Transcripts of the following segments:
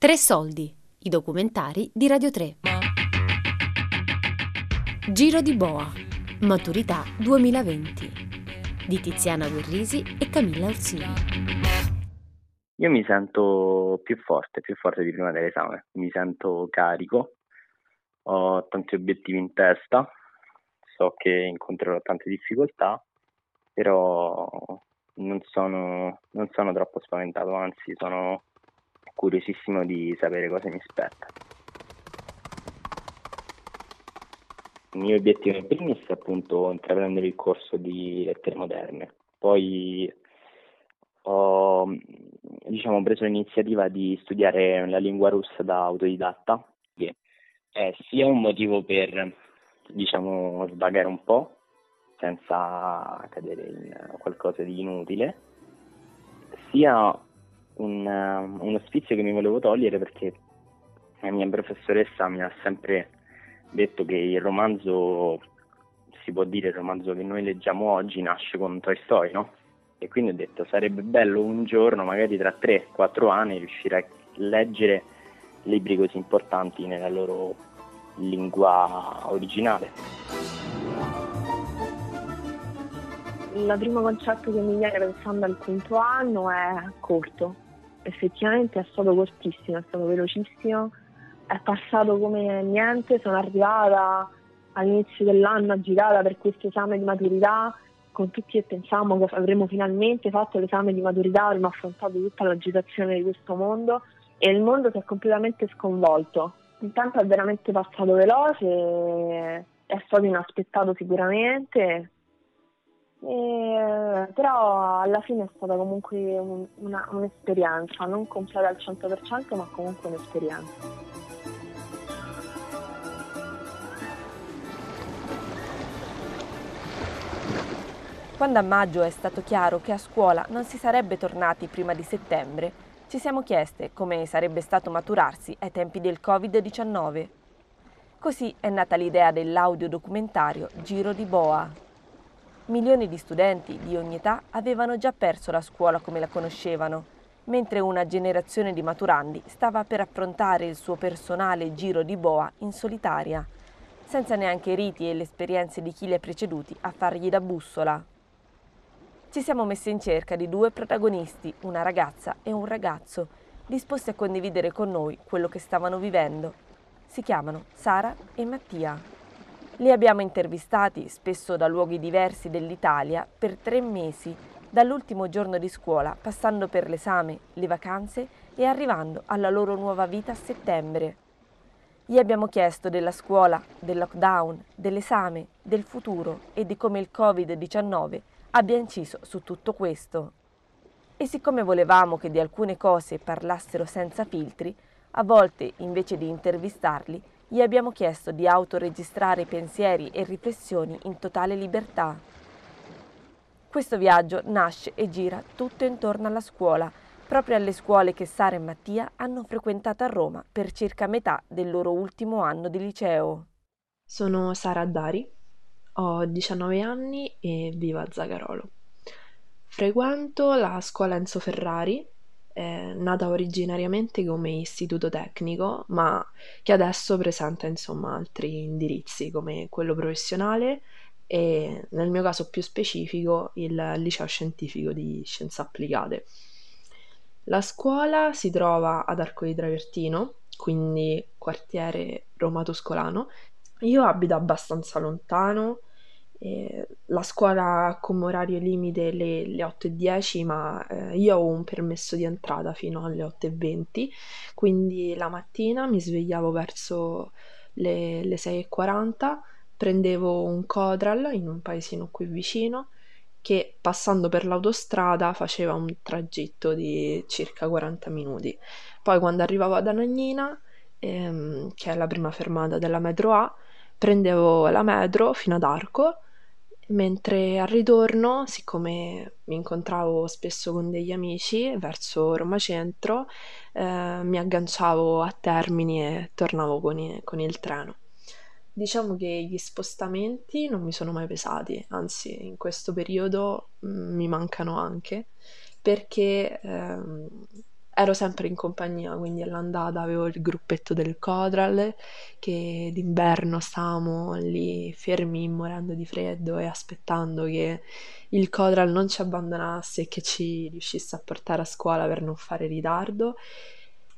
Tre soldi, i documentari di Radio 3. Giro di Boa, Maturità 2020 di Tiziana Guerrisi e Camilla Orsini. Io mi sento più forte, più forte di prima dell'esame, mi sento carico, ho tanti obiettivi in testa, so che incontrerò tante difficoltà, però non sono, non sono troppo spaventato, anzi sono curiosissimo di sapere cosa mi aspetta. Il mio obiettivo in primis è appunto intraprendere il corso di lettere moderne, poi ho diciamo, preso l'iniziativa di studiare la lingua russa da autodidatta, che è sia un motivo per diciamo, svagare un po', senza cadere in qualcosa di inutile, sia un, uno sfizio che mi volevo togliere perché la mia professoressa mi ha sempre detto che il romanzo, si può dire il romanzo che noi leggiamo oggi, nasce con Toy Story, no? E quindi ho detto sarebbe bello un giorno, magari tra 3-4 anni, riuscire a leggere libri così importanti nella loro lingua originale. Il primo concetto che mi viene pensando al quinto anno è corto. Effettivamente è stato cortissimo, è stato velocissimo, è passato come niente, sono arrivata all'inizio dell'anno girata per questo esame di maturità con tutti che pensavamo che avremmo finalmente fatto l'esame di maturità, avremmo affrontato tutta l'agitazione di questo mondo e il mondo si è completamente sconvolto. Tempo è veramente passato veloce, è stato inaspettato sicuramente, e, però alla fine è stata comunque un, una, un'esperienza, non completa al 100% ma comunque un'esperienza. Quando a maggio è stato chiaro che a scuola non si sarebbe tornati prima di settembre, ci siamo chieste come sarebbe stato maturarsi ai tempi del Covid-19. Così è nata l'idea dell'audiodocumentario Giro di Boa. Milioni di studenti di ogni età avevano già perso la scuola come la conoscevano, mentre una generazione di maturandi stava per affrontare il suo personale giro di boa in solitaria, senza neanche i riti e le esperienze di chi li ha preceduti a fargli da bussola. Ci siamo messi in cerca di due protagonisti, una ragazza e un ragazzo, disposti a condividere con noi quello che stavano vivendo. Si chiamano Sara e Mattia. Li abbiamo intervistati, spesso da luoghi diversi dell'Italia, per tre mesi, dall'ultimo giorno di scuola, passando per l'esame, le vacanze e arrivando alla loro nuova vita a settembre. Gli abbiamo chiesto della scuola, del lockdown, dell'esame, del futuro e di come il Covid-19 abbia inciso su tutto questo. E siccome volevamo che di alcune cose parlassero senza filtri, a volte invece di intervistarli, gli abbiamo chiesto di autoregistrare pensieri e riflessioni in totale libertà. Questo viaggio nasce e gira tutto intorno alla scuola, proprio alle scuole che Sara e Mattia hanno frequentato a Roma per circa metà del loro ultimo anno di liceo. Sono Sara Dari, ho 19 anni e vivo a Zagarolo. Frequento la scuola Enzo Ferrari, eh, nata originariamente come istituto tecnico, ma che adesso presenta insomma altri indirizzi come quello professionale e nel mio caso più specifico il liceo scientifico di scienze applicate. La scuola si trova ad Arco di Travertino, quindi quartiere Roma Toscolano. Io abito abbastanza lontano, eh, la scuola come orario limite le, le 8.10, ma eh, io ho un permesso di entrata fino alle 8.20, quindi la mattina mi svegliavo verso le, le 6.40, prendevo un Codral in un paesino qui vicino che passando per l'autostrada faceva un tragitto di circa 40 minuti. Poi quando arrivavo ad Anagnina, ehm, che è la prima fermata della metro A, prendevo la metro fino ad Arco Mentre al ritorno, siccome mi incontravo spesso con degli amici verso Roma Centro, eh, mi agganciavo a Termini e tornavo con, i- con il treno. Diciamo che gli spostamenti non mi sono mai pesati, anzi in questo periodo mm, mi mancano anche perché ehm, ero sempre in compagnia, quindi all'andata avevo il gruppetto del Codral che d'inverno stavamo lì fermi morendo di freddo e aspettando che il Codral non ci abbandonasse e che ci riuscisse a portare a scuola per non fare ritardo.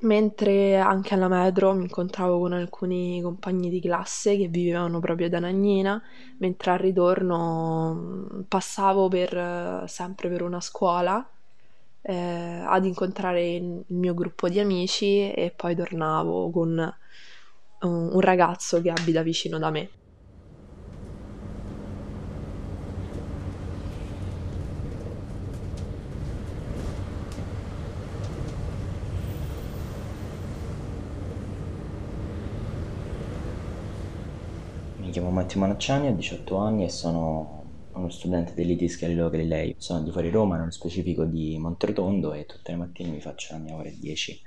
Mentre anche alla metro mi incontravo con alcuni compagni di classe che vivevano proprio ad Anagnina, mentre al ritorno mm, passavo per, sempre per una scuola eh, ad incontrare il mio gruppo di amici e poi tornavo con un, ragazzo che abita vicino da me. Mi chiamo Matteo Manacciani, ho 18 anni e sono uno studente dell'ITIS Galileo Galilei. Sono di fuori Roma, nello specifico di Monterotondo e tutte le mattine mi faccio la mia ora e 10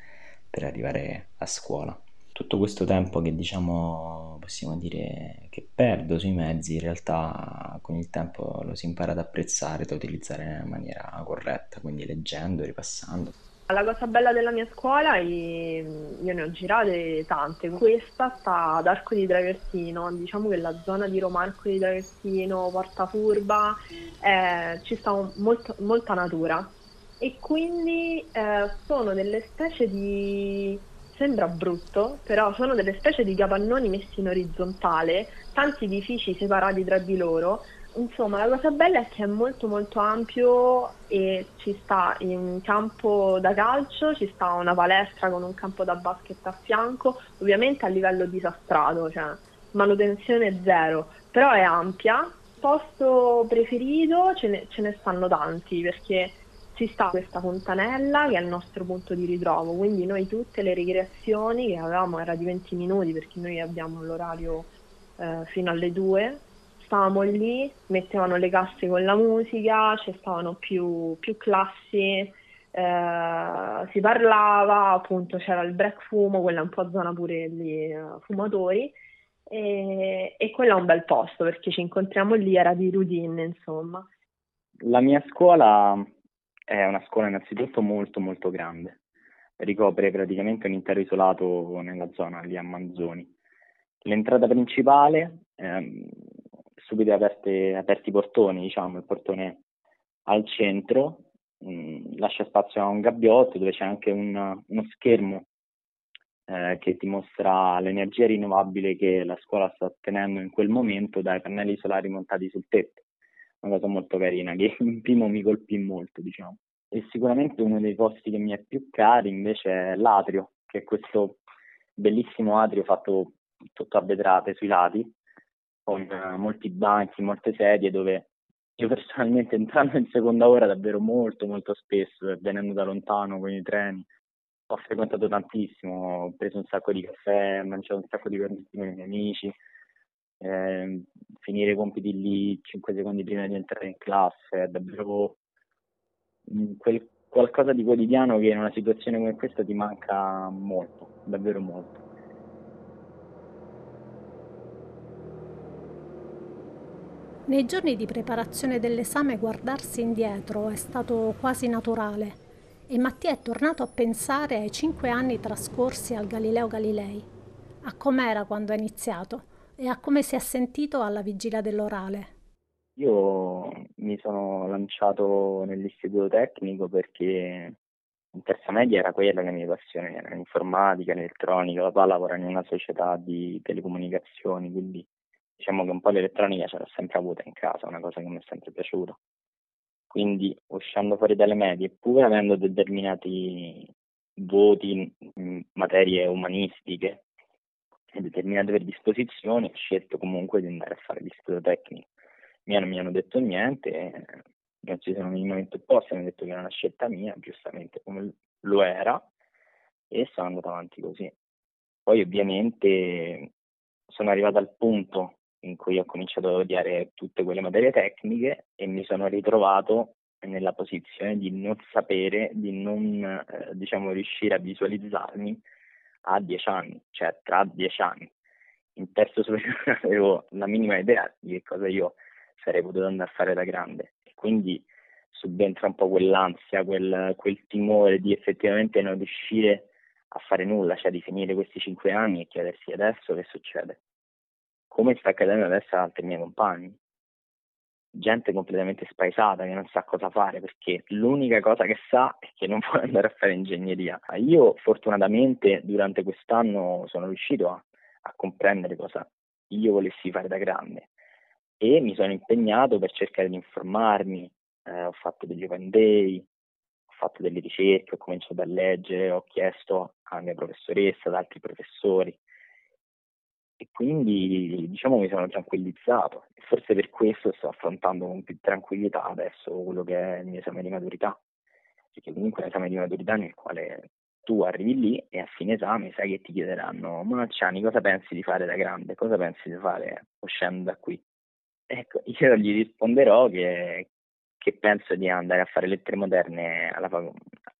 per arrivare a scuola. Tutto questo tempo che diciamo possiamo dire che perdo sui mezzi, in realtà con il tempo lo si impara ad apprezzare, da utilizzare nella maniera corretta, quindi leggendo, ripassando. La cosa bella della mia scuola, io ne ho girate tante, questa sta ad Arco di Traversino, diciamo che la zona di Roma Arco di Traversino, Porta Furba, eh, ci sta molto, molta natura. E quindi eh, sono delle specie di, sembra brutto, però sono delle specie di capannoni messi in orizzontale, tanti edifici separati tra di loro, Insomma, la cosa bella è che è molto molto ampio e ci sta in campo da calcio, ci sta una palestra con un campo da basket a fianco, ovviamente a livello disastrato, cioè manutenzione zero, però è ampia. Posto preferito ce ne, ce ne stanno tanti perché ci sta questa fontanella che è il nostro punto di ritrovo, quindi noi tutte le ricreazioni che avevamo era di 20 minuti perché noi abbiamo l'orario eh, fino alle 2 stavamo lì, mettevano le casse con la musica, stavano più, più classi, eh, si parlava, appunto c'era il break fumo, quella è un po' zona pure di uh, fumatori, e, e quello è un bel posto perché ci incontriamo lì, era di routine insomma. La mia scuola è una scuola innanzitutto molto molto grande, ricopre praticamente un intero isolato nella zona lì a Manzoni. L'entrata principale ehm, subito aperte, aperti i portoni, diciamo, il portone al centro, mh, mm, lascia spazio a un gabbiotto dove c'è anche un, uno schermo eh, che ti mostra l'energia rinnovabile che la scuola sta ottenendo in quel momento dai pannelli solari montati sul tetto. Una cosa molto carina che in primo mi colpì molto, diciamo. E sicuramente uno dei posti che mi è più cari invece è l'atrio, che è questo bellissimo atrio fatto tutto a vetrate sui lati, con uh, molti banchi, molte sedie dove io personalmente entrando in seconda ora davvero molto molto spesso, venendo da lontano con i treni, ho frequentato tantissimo, ho preso un sacco di caffè, ho mangiato un sacco di cornetti con i miei amici, eh, finire i compiti lì 5 secondi prima di entrare in classe, è davvero quel qualcosa di quotidiano che in una situazione come questa ti manca molto, davvero molto. Nei giorni di preparazione dell'esame guardarsi indietro è stato quasi naturale e Mattia è tornato a pensare ai cinque anni trascorsi al Galileo Galilei, a com'era quando ha iniziato e a come si è sentito alla vigilia dell'orale. Io mi sono lanciato nell'istituto tecnico perché in terza media era quella la mia passione, era l'informatica, l'elettronica, papà lavora in una società di telecomunicazioni, quindi diciamo che un po' l'elettronica ce l'ho sempre avuta in casa, una cosa che mi è sempre piaciuta. Quindi uscendo fuori dalle medie, pur avendo determinati voti in materie umanistiche e determinate per disposizione, ho scelto comunque di andare a fare l'istituto tecnico. Mi hanno, mi hanno detto niente, non ci sono minimamente opposti, mi hanno detto che era una scelta mia, giustamente come lo era, e sono andato avanti così. Poi ovviamente sono arrivato al punto in cui ho cominciato ad odiare tutte quelle materie tecniche e mi sono ritrovato nella posizione di non sapere, di non eh, diciamo riuscire a visualizzarmi a dieci anni, cioè tra dieci anni. In terzo superiore avevo la minima idea di che cosa io sarei potuto andare a fare da grande e quindi subentra un po' quell'ansia, quel, quel timore di effettivamente non riuscire a fare nulla, cioè di finire questi cinque anni e chiedersi adesso che succede. Come sta accadendo adesso ad altri miei compagni. Gente completamente spaesata che non sa cosa fare perché l'unica cosa che sa è che non vuole andare a fare ingegneria. Io fortunatamente durante quest'anno sono riuscito a, a comprendere cosa io volessi fare da grande e mi sono impegnato per cercare di informarmi, eh, ho fatto degli open day, ho fatto delle ricerche, ho cominciato a leggere, ho chiesto alla mia professoressa, ad altri professori quindi diciamo mi sono tranquillizzato. E forse per questo sto affrontando con più tranquillità adesso quello che è il mio esame di maturità. Perché comunque è un esame di maturità nel quale tu arrivi lì e a fine esame sai che ti chiederanno ma cosa pensi di fare da grande, cosa pensi di fare uscendo da qui? Ecco, io gli risponderò che, che penso di andare a fare lettere moderne alla,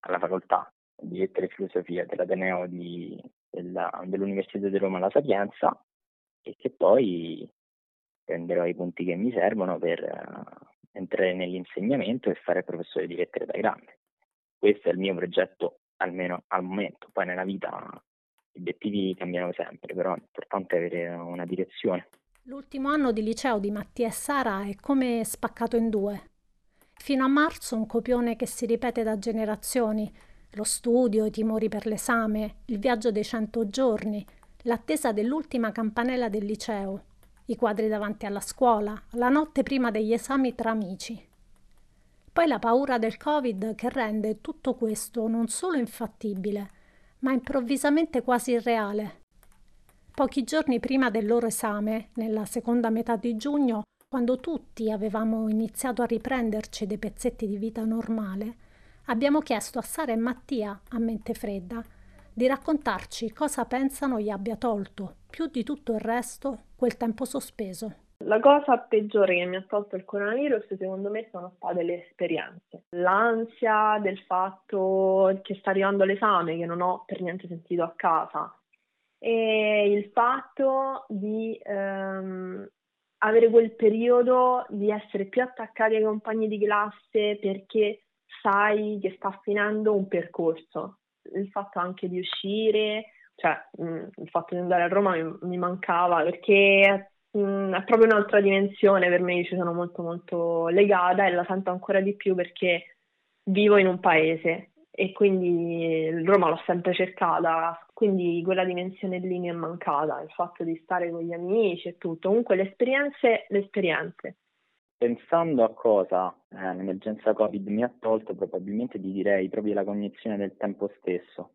alla facoltà di lettere e filosofia dell'Ateneo di, della, dell'Università di Roma La Sapienza e che poi prenderò i punti che mi servono per uh, entrare nell'insegnamento e fare professore di lettere da grande. Questo è il mio progetto, almeno al momento. Poi nella vita gli obiettivi cambiano sempre, però è importante avere una direzione. L'ultimo anno di liceo di Mattia e Sara è come spaccato in due. Fino a marzo un copione che si ripete da generazioni, lo studio, i timori per l'esame, il viaggio dei cento giorni, l'attesa dell'ultima campanella del liceo, i quadri davanti alla scuola, la notte prima degli esami tra amici. Poi la paura del Covid che rende tutto questo non solo infattibile, ma improvvisamente quasi irreale. Pochi giorni prima del loro esame, nella seconda metà di giugno, quando tutti avevamo iniziato a riprenderci dei pezzetti di vita normale, abbiamo chiesto a Sara e Mattia, a mente fredda, di raccontarci cosa pensano gli abbia tolto, più di tutto il resto, quel tempo sospeso. La cosa peggiore che mi ha tolto il coronavirus secondo me sono state le esperienze. L'ansia del fatto che sta arrivando l'esame che non ho per niente sentito a casa e il fatto di ehm, avere quel periodo di essere più attaccati ai compagni di classe perché sai che sta finendo un percorso. Il fatto anche di uscire, cioè mh, mm, il fatto di andare a Roma mi, mi mancava perché mh, mm, è proprio un'altra dimensione per me, io ci sono molto molto legata e la sento ancora di più perché vivo in un paese e quindi Roma l'ho sempre cercata, quindi quella dimensione lì mi è mancata, il fatto di stare con gli amici e tutto. Comunque le esperienze, le esperienze. Pensando a cosa eh, l'emergenza Covid mi ha tolto, probabilmente ti direi proprio la cognizione del tempo stesso,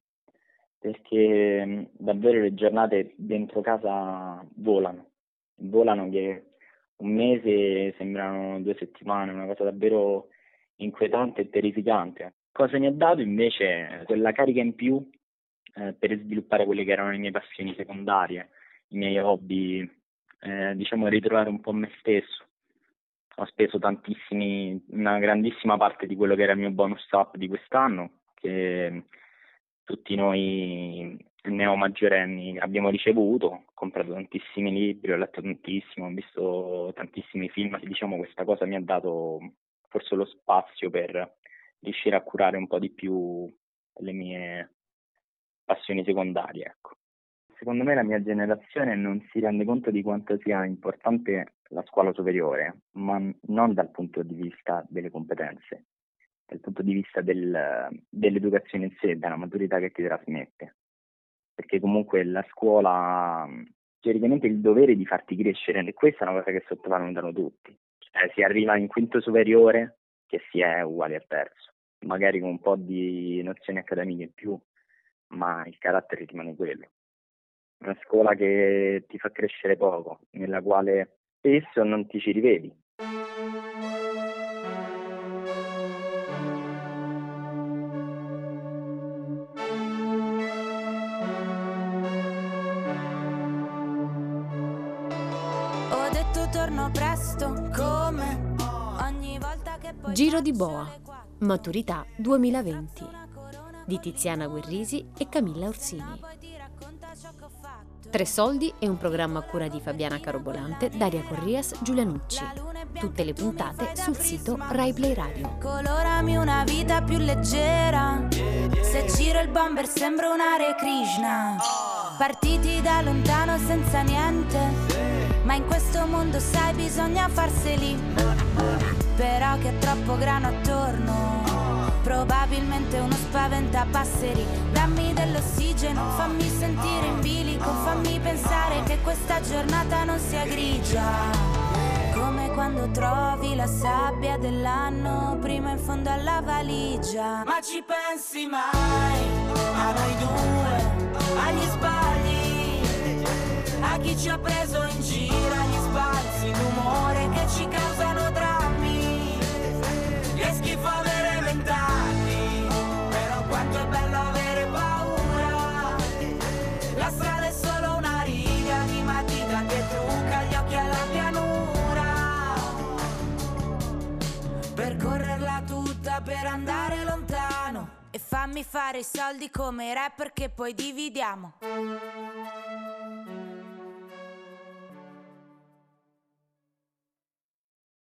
perché mm, davvero le giornate dentro casa volano, volano che un mese sembrano due settimane, una cosa davvero inquietante e terrificante. Cosa mi ha dato invece quella carica in più eh, per sviluppare quelle che erano le mie passioni secondarie, i miei hobby, eh, diciamo ritrovare un po' me stesso. Ho speso tantissimi, una grandissima parte di quello che era il mio bonus up di quest'anno, che tutti noi neo maggiorenni abbiamo ricevuto, ho comprato tantissimi libri, ho letto tantissimo, ho visto tantissimi film, diciamo questa cosa mi ha dato forse lo spazio per riuscire a curare un po' di più le mie passioni secondarie. Ecco. Secondo me la mia generazione non si rende conto di quanto sia importante la scuola superiore, ma non dal punto di vista delle competenze, dal punto di vista del, dell'educazione in sé, dalla maturità che ti trasmette. Perché comunque la scuola teoricamente il dovere di farti crescere e questa è una cosa che sottovalutano tutti. Cioè, si arriva in quinto superiore che si è uguali al terzo, magari con un po' di nozioni accademiche in più, ma il carattere rimane quello. Una scuola che ti fa crescere poco, nella quale spesso non ti ci rivedi. Ho detto torno presto, come Giro di Boa, Maturità 2020 di Tiziana Guerrisi e Camilla Orsini. Tre soldi è un programma a cura di Fabiana Carobolante, Daria Corrias, Giulianucci. Tutte le puntate sul sito Rai Play Radio. Colorami una vita più leggera. Se giro il bomber sembra un Hare Krishna. Partiti da lontano senza niente. Ma in questo mondo sai bisogna farseli. Però che è troppo grano attorno. Probabilmente uno spaventapasseri. Dammi dell'ossigeno, fammi sentire in bilico, fammi pensare che questa giornata non sia grigia. Come quando trovi la sabbia dell'anno prima in fondo alla valigia. Ma ci pensi mai a noi due, agli sbagli, a chi ci ha preso in giro, agli sbalzi d'umore che ci causano fammi fare i soldi come rapper che poi dividiamo.